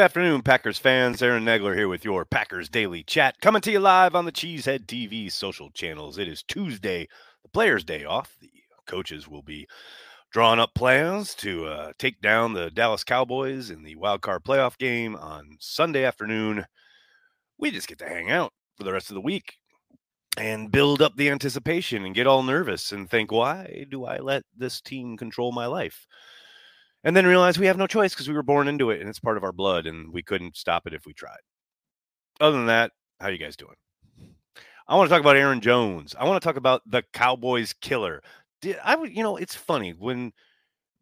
Afternoon, Packers fans. Aaron Nagler here with your Packers Daily Chat, coming to you live on the Cheesehead TV social channels. It is Tuesday, the Players' Day off. The coaches will be drawing up plans to uh, take down the Dallas Cowboys in the wild card playoff game on Sunday afternoon. We just get to hang out for the rest of the week and build up the anticipation and get all nervous and think, why do I let this team control my life? And then realize we have no choice because we were born into it and it's part of our blood and we couldn't stop it if we tried. Other than that, how you guys doing? I want to talk about Aaron Jones. I want to talk about the Cowboys killer. I would, you know, it's funny when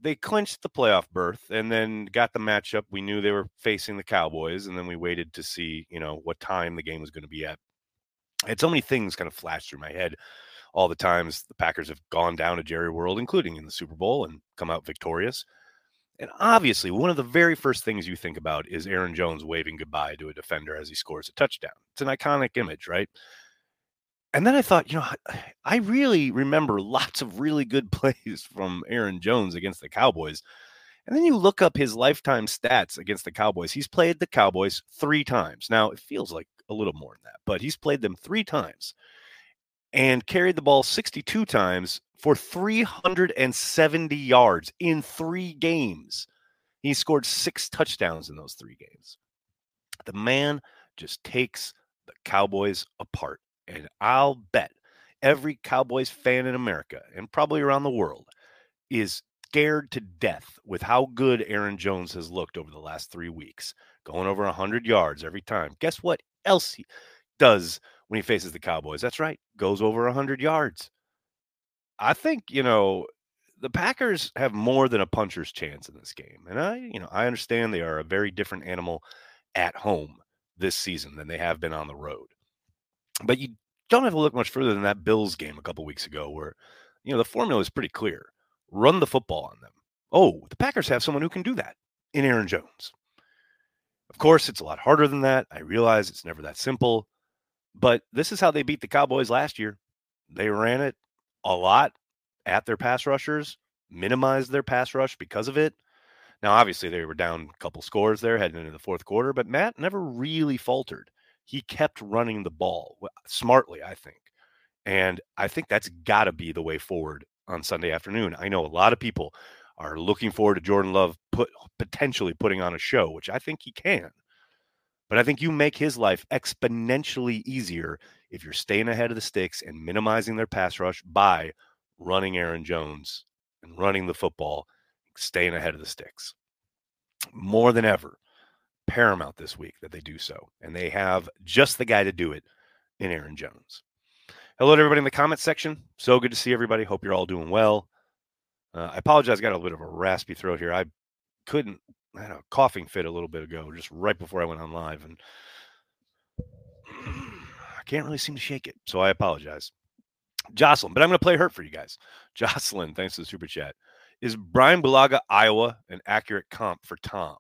they clinched the playoff berth and then got the matchup. We knew they were facing the Cowboys, and then we waited to see, you know, what time the game was going to be at. I had so many things kind of flash through my head all the times the Packers have gone down to Jerry World, including in the Super Bowl, and come out victorious. And obviously, one of the very first things you think about is Aaron Jones waving goodbye to a defender as he scores a touchdown. It's an iconic image, right? And then I thought, you know, I really remember lots of really good plays from Aaron Jones against the Cowboys. And then you look up his lifetime stats against the Cowboys. He's played the Cowboys three times. Now, it feels like a little more than that, but he's played them three times and carried the ball 62 times for 370 yards in three games. He scored six touchdowns in those three games. The man just takes the Cowboys apart. And I'll bet every Cowboys fan in America and probably around the world is scared to death with how good Aaron Jones has looked over the last three weeks, going over 100 yards every time. Guess what else he does when he faces the Cowboys? That's right, goes over 100 yards. I think, you know, the Packers have more than a puncher's chance in this game. And I, you know, I understand they are a very different animal at home this season than they have been on the road. But you don't have to look much further than that Bills game a couple weeks ago where, you know, the formula is pretty clear. Run the football on them. Oh, the Packers have someone who can do that in Aaron Jones. Of course, it's a lot harder than that. I realize it's never that simple. But this is how they beat the Cowboys last year. They ran it a lot at their pass rushers, minimized their pass rush because of it. Now, obviously, they were down a couple scores there heading into the fourth quarter, but Matt never really faltered. He kept running the ball smartly, I think. And I think that's got to be the way forward on Sunday afternoon. I know a lot of people are looking forward to Jordan Love put potentially putting on a show, which I think he can. But I think you make his life exponentially easier if you're staying ahead of the sticks and minimizing their pass rush by running Aaron Jones and running the football, staying ahead of the sticks. More than ever, paramount this week that they do so. And they have just the guy to do it in Aaron Jones. Hello to everybody in the comments section. So good to see everybody. Hope you're all doing well. Uh, I apologize. I got a little bit of a raspy throat here. I couldn't, I had a coughing fit a little bit ago, just right before I went on live. And can't really seem to shake it. So I apologize. Jocelyn, but I'm going to play hurt for you guys. Jocelyn, thanks for the super chat. Is Brian Bulaga, Iowa, an accurate comp for Tom?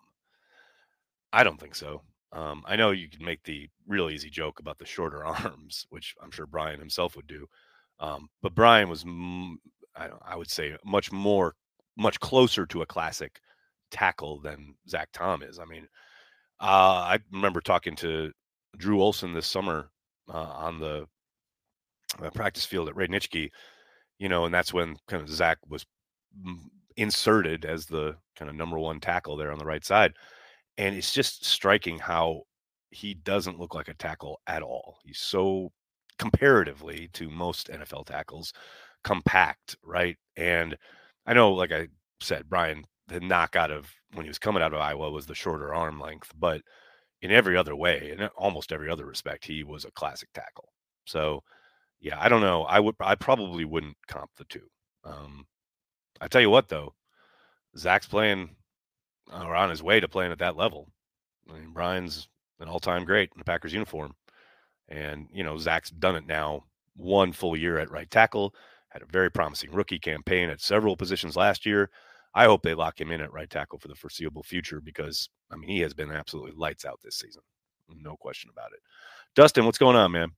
I don't think so. Um, I know you can make the real easy joke about the shorter arms, which I'm sure Brian himself would do. Um, but Brian was, I, I would say, much more, much closer to a classic tackle than Zach Tom is. I mean, uh, I remember talking to Drew Olson this summer on the uh, practice field at Ray Nitschke, you know, and that's when kind of Zach was inserted as the kind of number one tackle there on the right side. And it's just striking how he doesn't look like a tackle at all. He's so comparatively to most NFL tackles compact, right? And I know, like I said, Brian, the knock out of when he was coming out of Iowa was the shorter arm length, but in every other way, in almost every other respect, he was a classic tackle. So, yeah, I don't know. I would, I probably wouldn't comp the two. Um, I tell you what, though, Zach's playing or on his way to playing at that level. I mean, Brian's an all-time great in the Packers uniform, and you know Zach's done it now. One full year at right tackle, had a very promising rookie campaign at several positions last year. I hope they lock him in at right tackle for the foreseeable future because I mean he has been absolutely lights out this season, no question about it. Dustin, what's going on, man?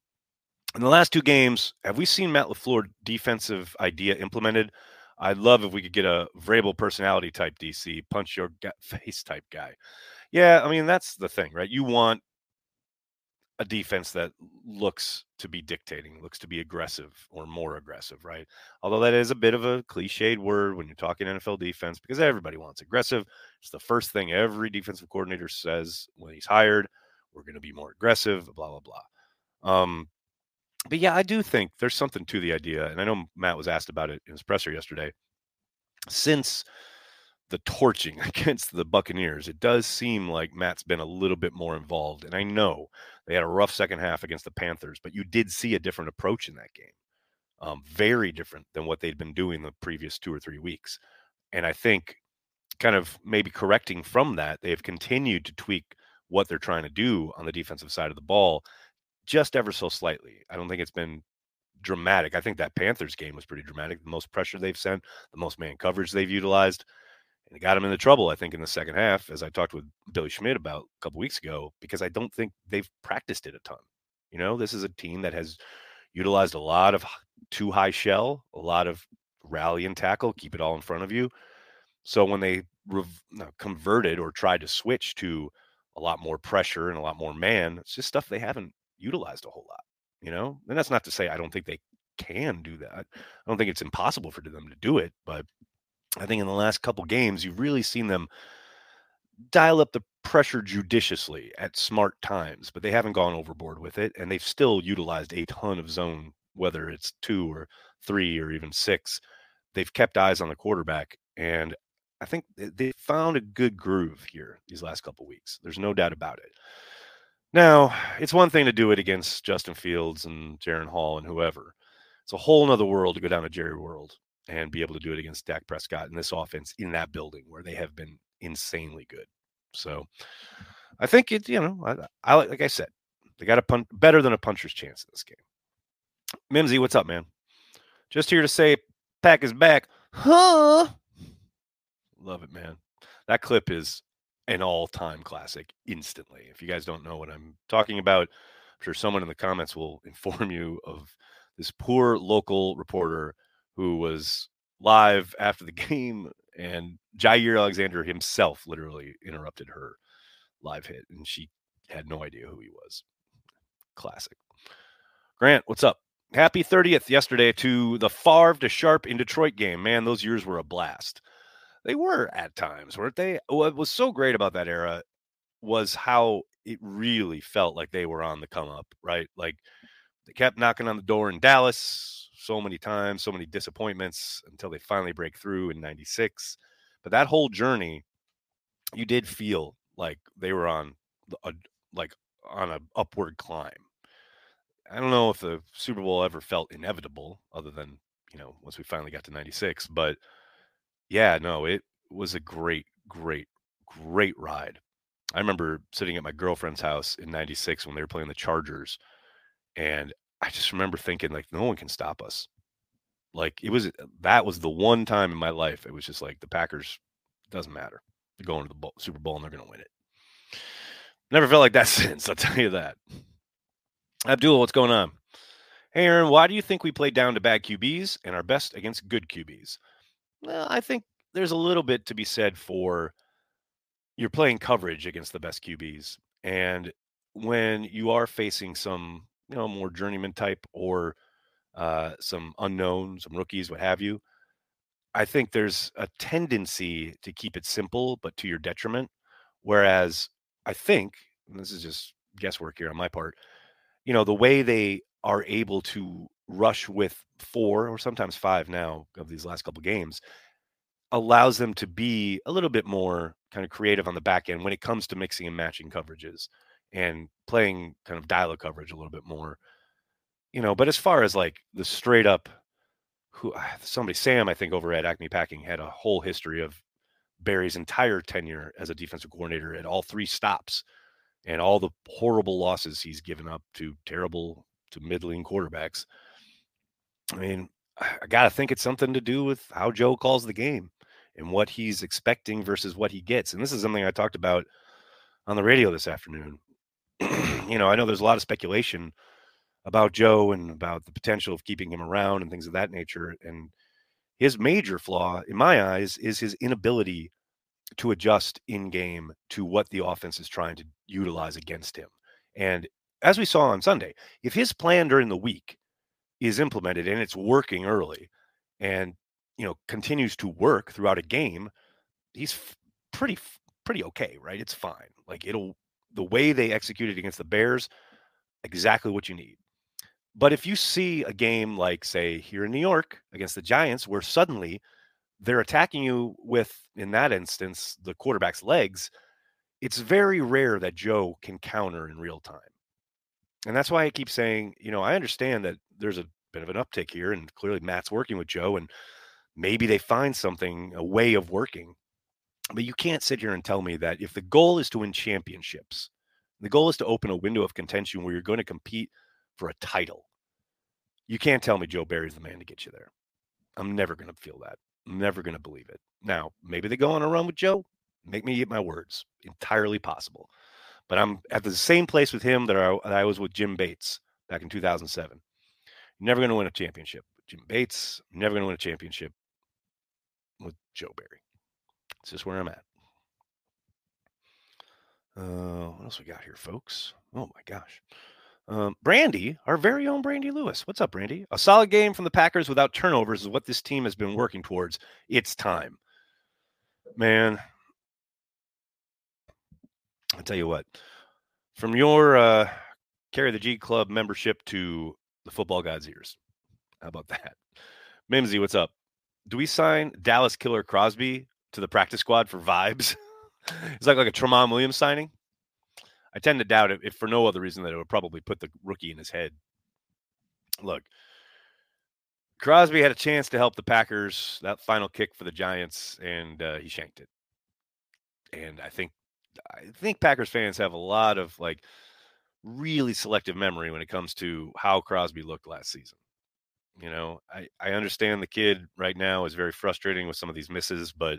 In the last two games, have we seen Matt LaFleur defensive idea implemented? I'd love if we could get a Vrabel personality type DC, punch your face type guy. Yeah, I mean that's the thing, right? You want a defense that looks to be dictating, looks to be aggressive or more aggressive, right? Although that is a bit of a cliched word when you're talking NFL defense because everybody wants aggressive. It's the first thing every defensive coordinator says when he's hired. We're going to be more aggressive, blah blah blah. Um, but yeah, I do think there's something to the idea, and I know Matt was asked about it in his presser yesterday. Since the torching against the Buccaneers, it does seem like Matt's been a little bit more involved. And I know they had a rough second half against the Panthers, but you did see a different approach in that game. Um, very different than what they'd been doing the previous two or three weeks. And I think kind of maybe correcting from that, they have continued to tweak what they're trying to do on the defensive side of the ball just ever so slightly. I don't think it's been dramatic. I think that Panthers game was pretty dramatic. The most pressure they've sent, the most man coverage they've utilized and it got him into trouble, I think, in the second half, as I talked with Billy Schmidt about a couple weeks ago, because I don't think they've practiced it a ton. You know, this is a team that has utilized a lot of two high shell, a lot of rally and tackle, keep it all in front of you. So when they rev- converted or tried to switch to a lot more pressure and a lot more man, it's just stuff they haven't utilized a whole lot. You know, and that's not to say I don't think they can do that. I don't think it's impossible for them to do it, but I think in the last couple games, you've really seen them dial up the pressure judiciously at smart times, but they haven't gone overboard with it. And they've still utilized a ton of zone, whether it's two or three or even six. They've kept eyes on the quarterback. And I think they found a good groove here these last couple weeks. There's no doubt about it. Now, it's one thing to do it against Justin Fields and Jaren Hall and whoever. It's a whole nother world to go down to Jerry World and be able to do it against Dak Prescott in this offense in that building where they have been insanely good. So I think it, you know, I, I like I said, they got a pun better than a puncher's chance in this game. Mimsy, what's up, man? Just here to say, Pack is back, huh? Love it, man. That clip is an all-time classic instantly. If you guys don't know what I'm talking about, I'm sure someone in the comments will inform you of this poor local reporter who was live after the game, and Jaire Alexander himself literally interrupted her live hit, and she had no idea who he was. Classic. Grant, what's up? Happy 30th yesterday to the Favre to Sharpe in Detroit game. Man, those years were a blast. They were at times, weren't they? What was so great about that era was how it really felt like they were on the come up, right? Like they kept knocking on the door in Dallas, so many times, so many disappointments until they finally break through in 96. But that whole journey, you did feel like they were on a uh, like on a upward climb. I don't know if the Super Bowl ever felt inevitable other than, you know, once we finally got to 96, but yeah, no, it was a great great great ride. I remember sitting at my girlfriend's house in 96 when they were playing the Chargers and I just remember thinking like no one can stop us. Like it was that was the one time in my life it was just like the Packers doesn't matter. They're going to the Super Bowl and they're going to win it. Never felt like that since, I'll tell you that. Abdul, what's going on? Hey Aaron, why do you think we play down to bad QBs and our best against good QBs? Well, I think there's a little bit to be said for you're playing coverage against the best QBs. And when you are facing some you know, more journeyman type or uh, some unknowns, some rookies, what have you. I think there's a tendency to keep it simple, but to your detriment. Whereas I think, this is just guesswork here on my part, you know, the way they are able to rush with four or sometimes five now of these last couple games allows them to be a little bit more kind of creative on the back end when it comes to mixing and matching coverages and playing kind of dial coverage a little bit more. You know, but as far as like the straight up who ah, somebody Sam I think over at Acme Packing had a whole history of Barry's entire tenure as a defensive coordinator at all three stops and all the horrible losses he's given up to terrible to middling quarterbacks. I mean, I got to think it's something to do with how Joe calls the game and what he's expecting versus what he gets. And this is something I talked about on the radio this afternoon. you know, I know there's a lot of speculation about Joe and about the potential of keeping him around and things of that nature. And his major flaw, in my eyes, is his inability to adjust in game to what the offense is trying to utilize against him. And as we saw on Sunday, if his plan during the week is implemented and it's working early and you know continues to work throughout a game, he's pretty pretty okay, right? It's fine. Like it'll the way they executed against the Bears, exactly what you need. But if you see a game like, say, here in New York against the Giants, where suddenly they're attacking you with, in that instance, the quarterback's legs, it's very rare that Joe can counter in real time. And that's why I keep saying, you know, I understand that there's a bit of an uptick here, and clearly Matt's working with Joe, and maybe they find something, a way of working. But you can't sit here and tell me that if the goal is to win championships, the goal is to open a window of contention where you're going to compete for a title. You can't tell me Joe Barry's the man to get you there. I'm never going to feel that. I'm never going to believe it. Now, maybe they go on a run with Joe. Make me eat my words. Entirely possible. But I'm at the same place with him that I, that I was with Jim Bates back in 2007. Never going to win a championship. With Jim Bates, never going to win a championship with Joe Barry. It's just where I'm at. Uh, what else we got here, folks? Oh my gosh. Um, Brandy, our very own Brandy Lewis. What's up, Brandy? A solid game from the Packers without turnovers is what this team has been working towards. It's time. Man, I'll tell you what, from your uh, Carry the G Club membership to the football god's ears. How about that? Mimsy, what's up? Do we sign Dallas Killer Crosby to the practice squad for vibes? it's like like a Tramon Williams signing. I tend to doubt it, if for no other reason that it would probably put the rookie in his head. Look, Crosby had a chance to help the Packers that final kick for the Giants, and uh, he shanked it. And I think I think Packers fans have a lot of like really selective memory when it comes to how Crosby looked last season. You know, I, I understand the kid right now is very frustrating with some of these misses, but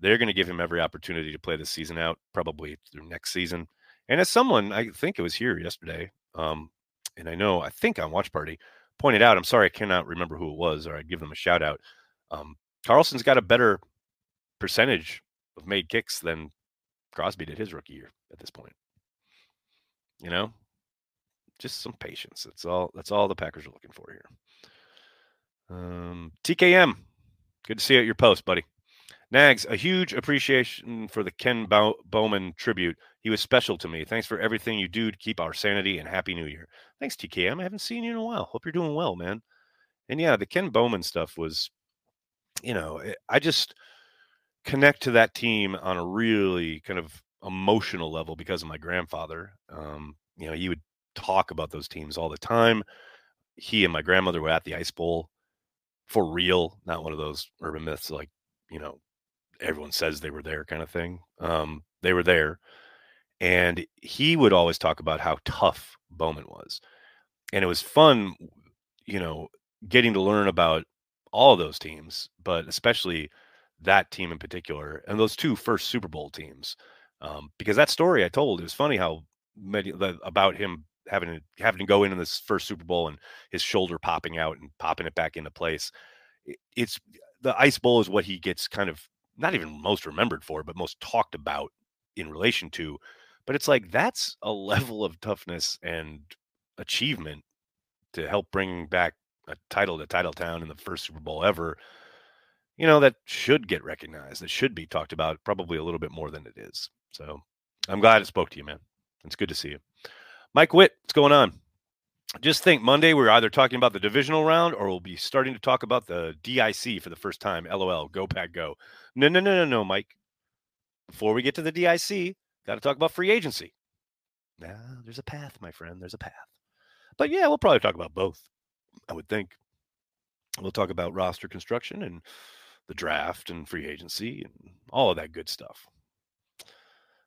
they're going to give him every opportunity to play the season out, probably through next season. And as someone, I think it was here yesterday, um, and I know, I think on Watch Party, pointed out, I'm sorry, I cannot remember who it was, or I'd give them a shout out. Um, Carlson's got a better percentage of made kicks than Crosby did his rookie year at this point. You know, just some patience. That's all. That's all the Packers are looking for here. Um, TKM, good to see you at your post, buddy. Nags, a huge appreciation for the Ken Bowman tribute. He was special to me. Thanks for everything you do to keep our sanity and happy new year. Thanks, TKM. I haven't seen you in a while. Hope you're doing well, man. And yeah, the Ken Bowman stuff was, you know, eh, I just connect to that team on a really kind of emotional level because of my grandfather. Um, you know, he would talk about those teams all the time. He and my grandmother were at the Ice Bowl for real, not one of those urban myths like, you know, everyone says they were there kind of thing. Um, they were there. And he would always talk about how tough Bowman was. And it was fun, you know, getting to learn about all of those teams, but especially that team in particular and those two first Super Bowl teams. Um, because that story I told, it was funny how many about him having to having to go in in this first Super Bowl and his shoulder popping out and popping it back into place. It's the Ice Bowl is what he gets kind of not even most remembered for, but most talked about in relation to. But it's like that's a level of toughness and achievement to help bring back a title to Title Town in the first Super Bowl ever. You know, that should get recognized. That should be talked about probably a little bit more than it is. So I'm glad it spoke to you, man. It's good to see you. Mike Witt, what's going on? Just think Monday we're either talking about the divisional round or we'll be starting to talk about the DIC for the first time. LOL, go pack go. No, no, no, no, no, Mike. Before we get to the DIC, got to talk about free agency. Now, there's a path, my friend. There's a path. But yeah, we'll probably talk about both. I would think. We'll talk about roster construction and the draft and free agency and all of that good stuff.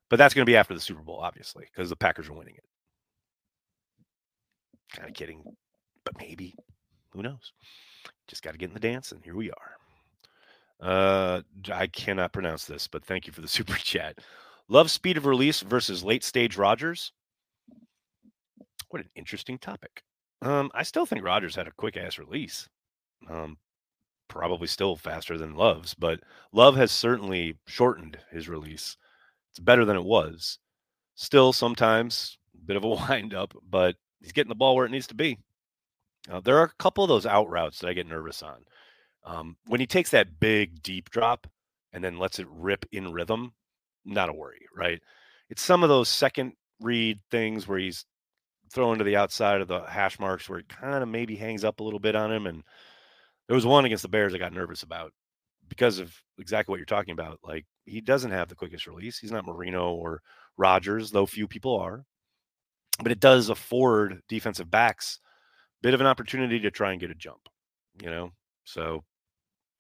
But that's going to be after the Super Bowl, obviously, because the Packers are winning it. Kind of kidding, but maybe. Who knows? Just got to get in the dance, and here we are. Uh, I cannot pronounce this, but thank you for the super chat. Love speed of release versus late stage Rodgers. What an interesting topic. Um, I still think Rodgers had a quick ass release. Um, probably still faster than Love's, but Love has certainly shortened his release. It's better than it was. Still, sometimes a bit of a wind up, but he's getting the ball where it needs to be. Uh, there are a couple of those out routes that I get nervous on. Um, when he takes that big deep drop and then lets it rip in rhythm, not a worry, right? It's some of those second read things where he's throwing to the outside of the hash marks where it kind of maybe hangs up a little bit on him. And there was one against the Bears I got nervous about because of exactly what you're talking about. Like he doesn't have the quickest release. He's not Marino or Rodgers, though few people are. But it does afford defensive backs a bit of an opportunity to try and get a jump, you know? So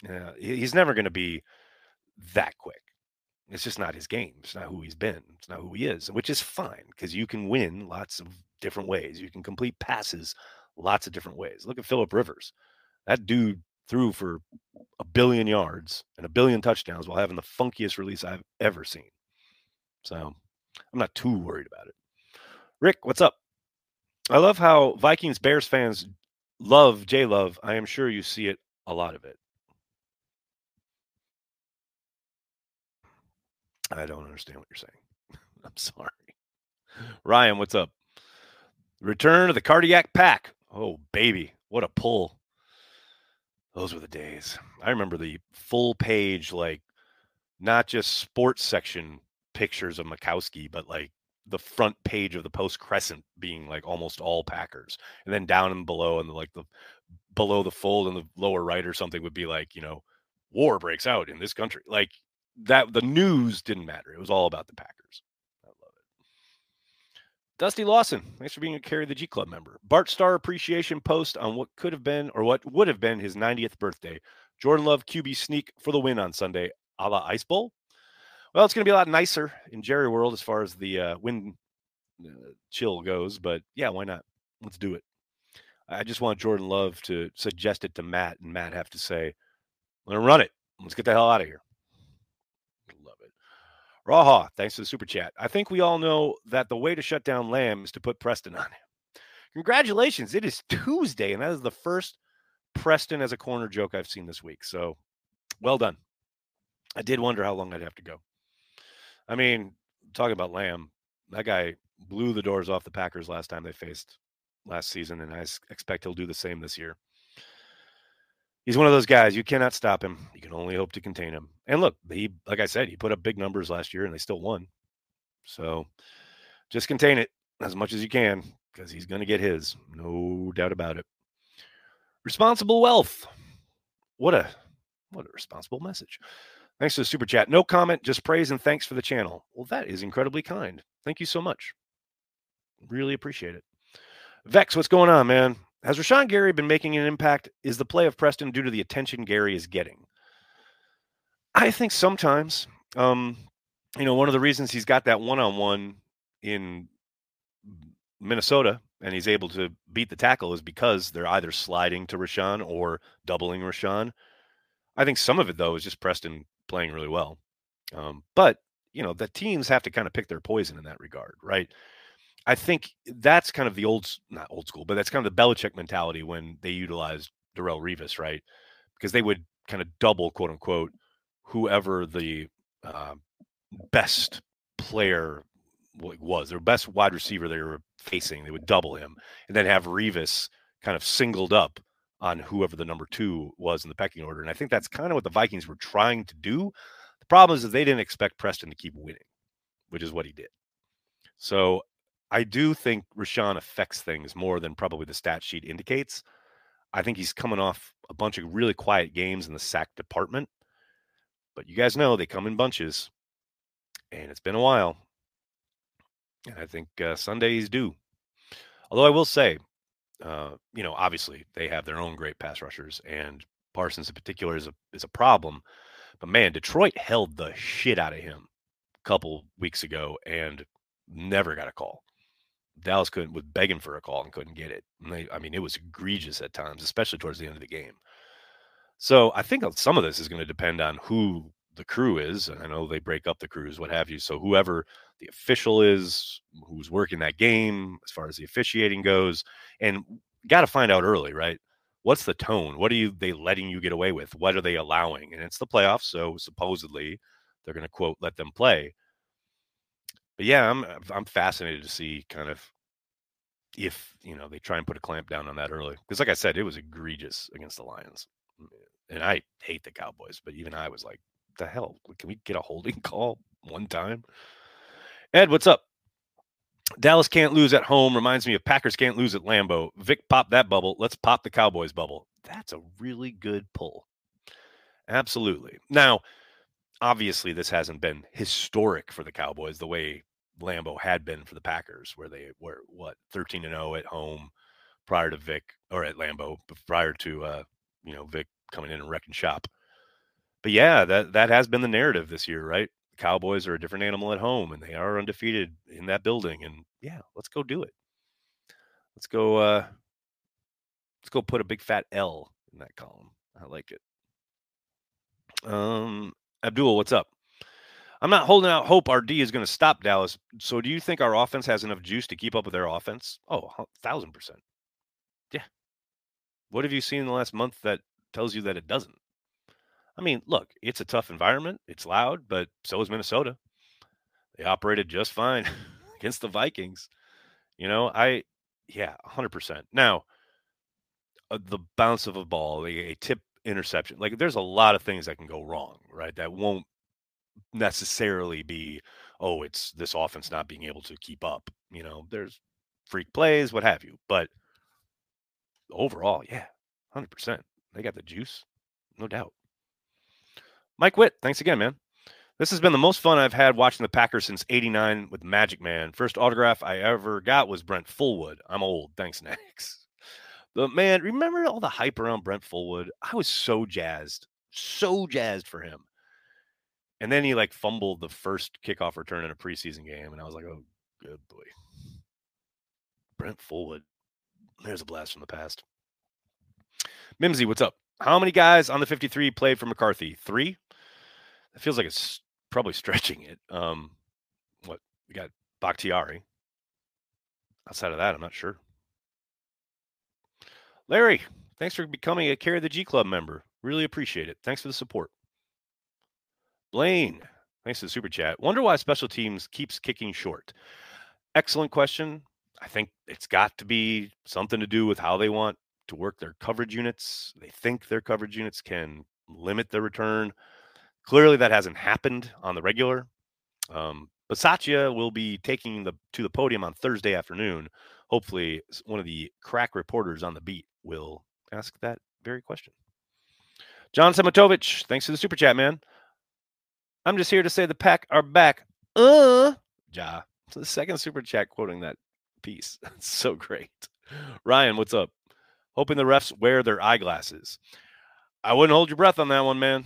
yeah, he's never going to be that quick. It's just not his game. It's not who he's been. It's not who he is, which is fine because you can win lots of different ways. You can complete passes lots of different ways. Look at Philip Rivers. That dude threw for a billion yards and a billion touchdowns while having the funkiest release I've ever seen. So I'm not too worried about it. Rick, what's up? I love how Vikings Bears fans love J Love. I am sure you see it a lot of it. I don't understand what you're saying. I'm sorry. Ryan, what's up? Return of the cardiac pack. Oh, baby. What a pull. Those were the days. I remember the full page, like not just sports section pictures of Majkowski, but like the front page of the Post Crescent being like almost all Packers, and then down and below, and like the below the fold in the lower right or something would be like you know, war breaks out in this country. Like that, the news didn't matter. It was all about the Packers. I love it. Dusty Lawson, thanks for being a carry the G Club member. Bart Starr appreciation post on what could have been or what would have been his 90th birthday. Jordan Love QB sneak for the win on Sunday, a la Ice Bowl. Well, it's going to be a lot nicer in Jerry World as far as the uh, wind uh, chill goes, but yeah, why not? Let's do it. I just want Jordan Love to suggest it to Matt, and Matt have to say, "Let's run it. Let's get the hell out of here." Love it. Raha, thanks for the super chat. I think we all know that the way to shut down Lamb is to put Preston on him. Congratulations! It is Tuesday, and that is the first Preston as a corner joke I've seen this week. So, well done. I did wonder how long I'd have to go. I mean, talking about Lamb, that guy blew the doors off the Packers last time they faced last season, and I expect he'll do the same this year. He's one of those guys you cannot stop him. You can only hope to contain him. And look, he, like I said, he put up big numbers last year, and they still won. So just contain it as much as you can because he's going to get his, no doubt about it. Responsible wealth. What a what a responsible message. Thanks for the super chat. No comment, just praise and thanks for the channel. Well, that is incredibly kind. Thank you so much. Really appreciate it. Vex, what's going on, man? Has Rashan Gary been making an impact? Is the play of Preston due to the attention Gary is getting? I think sometimes. Um, you know, one of the reasons he's got that one on one in Minnesota and he's able to beat the tackle is because they're either sliding to Rashan or doubling Rashan. I think some of it, though, is just Preston playing really well. Um, but you know, the teams have to kind of pick their poison in that regard, right? I think that's kind of the old, not old school, but that's kind of the Belichick mentality when they utilized Darrelle Revis, right? Because they would kind of double, quote unquote, whoever the uh, best player was, their best wide receiver they were facing. They would double him and then have Revis kind of singled up on whoever the number two was in the pecking order. And I think that's kind of what the Vikings were trying to do. The problem is that they didn't expect Preston to keep winning, which is what he did. So I do think Rashan affects things more than probably the stat sheet indicates. I think he's coming off a bunch of really quiet games in the sack department. But you guys know they come in bunches, and it's been a while. And I think uh, Sunday he's due. Although I will say, uh, you know, obviously they have their own great pass rushers, and Parsons in particular is a is a problem. But man, Detroit held the shit out of him a couple weeks ago and never got a call. Dallas couldn't was begging for a call and couldn't get it. And they, I mean, it was egregious at times, especially towards the end of the game. So I think some of this is going to depend on who the crew is. I know they break up the crews, what have you. So whoever the official is, who's working that game, as far as the officiating goes, and got to find out early, right? what's the tone? What are you they letting you get away with? What are they allowing? And it's the playoffs, so supposedly they're going to quote let them play. But yeah, I'm I'm fascinated to see kind of if you know they try and put a clamp down on that early because like I said, it was egregious against the Lions, and I hate the Cowboys, but even I was like, the hell? Can we get a holding call one time? Ed, what's up? Dallas can't lose at home reminds me of Packers can't lose at Lambeau. Vick popped that bubble. Let's pop the Cowboys bubble. That's a really good pull. Absolutely. Now, obviously, this hasn't been historic for the Cowboys the way Lambeau had been for the Packers, where they were what 13 and 0 at home prior to Vick or at Lambeau, prior to uh, you know Vick coming in and wrecking shop. But yeah, that that has been the narrative this year, right? The Cowboys are a different animal at home, and they are undefeated in that building. And yeah, let's go do it. Let's go. uh Let's go put a big fat L in that column. I like it. Um, Abdul, what's up? I'm not holding out hope our D is going to stop Dallas. So do you think our offense has enough juice to keep up with their offense? Oh, thousand percent. Yeah. What have you seen in the last month that tells you that it doesn't? I mean, look, it's a tough environment. It's loud, but so is Minnesota. They operated just fine against the Vikings. You know, I, yeah, 100%. Now, uh, the bounce of a ball, a, a tip interception, like there's a lot of things that can go wrong, right? That won't necessarily be, oh, it's this offense not being able to keep up. You know, there's freak plays, what have you. But overall, yeah, 100%. They got the juice, no doubt. Mike Witt, thanks again, man. This has been the most fun I've had watching the Packers since 89 with Magic Man. First autograph I ever got was Brent Fullwood. I'm old. Thanks, Nex. But man, remember all the hype around Brent Fullwood? I was so jazzed, so jazzed for him. And then he like fumbled the first kickoff return in a preseason game, and I was like, oh, good boy. Brent Fullwood. There's a blast from the past. Mimsy, what's up? How many guys on the 53 played for McCarthy? Three? It feels like it's probably stretching it. Um, what we got Bakhtiari. Outside of that, I'm not sure. Larry, thanks for becoming a Carry the G Club member. Really appreciate it. Thanks for the support. Blaine, thanks for the super chat. Wonder why special teams keeps kicking short. Excellent question. I think it's got to be something to do with how they want to work their coverage units. They think their coverage units can limit the return. Clearly, that hasn't happened on the regular. Um, Bisaccia will be taking the to the podium on Thursday afternoon. Hopefully, one of the crack reporters on the beat will ask that very question. John Samatovich, thanks for the super chat, man. I'm just here to say the pack are back. Uh, Ja. It's the second super chat quoting that piece. So great. Ryan, what's up? Hoping the refs wear their eyeglasses. I wouldn't hold your breath on that one, man.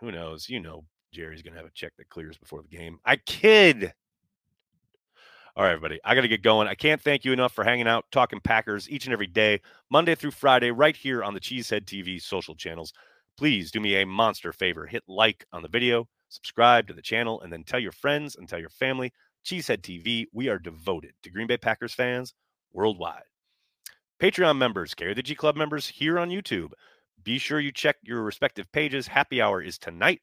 Who knows? You know, Jerry's going to have a check that clears before the game. I kid. All right, everybody. I got to get going. I can't thank you enough for hanging out, talking Packers each and every day, Monday through Friday, right here on the Cheesehead TV social channels please do me a monster favor. Hit like on the video, subscribe to the channel, and then tell your friends and tell your family. Cheesehead TV, we are devoted to Green Bay Packers fans worldwide. Patreon members, Carry the G Club members here on YouTube. Be sure you check your respective pages. Happy hour is tonight.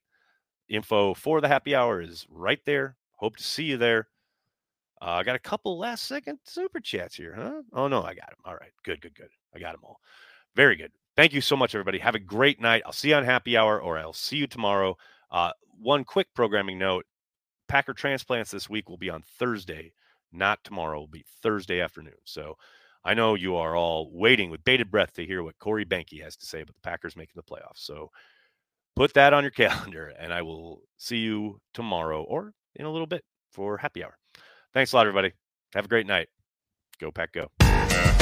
Info for the happy hour is right there. Hope to see you there. Uh, I got a couple last second super chats here, huh? Oh, no, I got them. All right. Good, good, good. I got them all. Very good. Thank you so much, everybody. Have a great night. I'll see you on happy hour or I'll see you tomorrow. Uh, one quick programming note Packer transplants this week will be on Thursday, not tomorrow. Will be Thursday afternoon. So I know you are all waiting with bated breath to hear what Corey Behnke has to say about the Packers making the playoffs. So put that on your calendar, and I will see you tomorrow or in a little bit for happy hour. Thanks a lot, everybody. Have a great night. Go, Pack, go.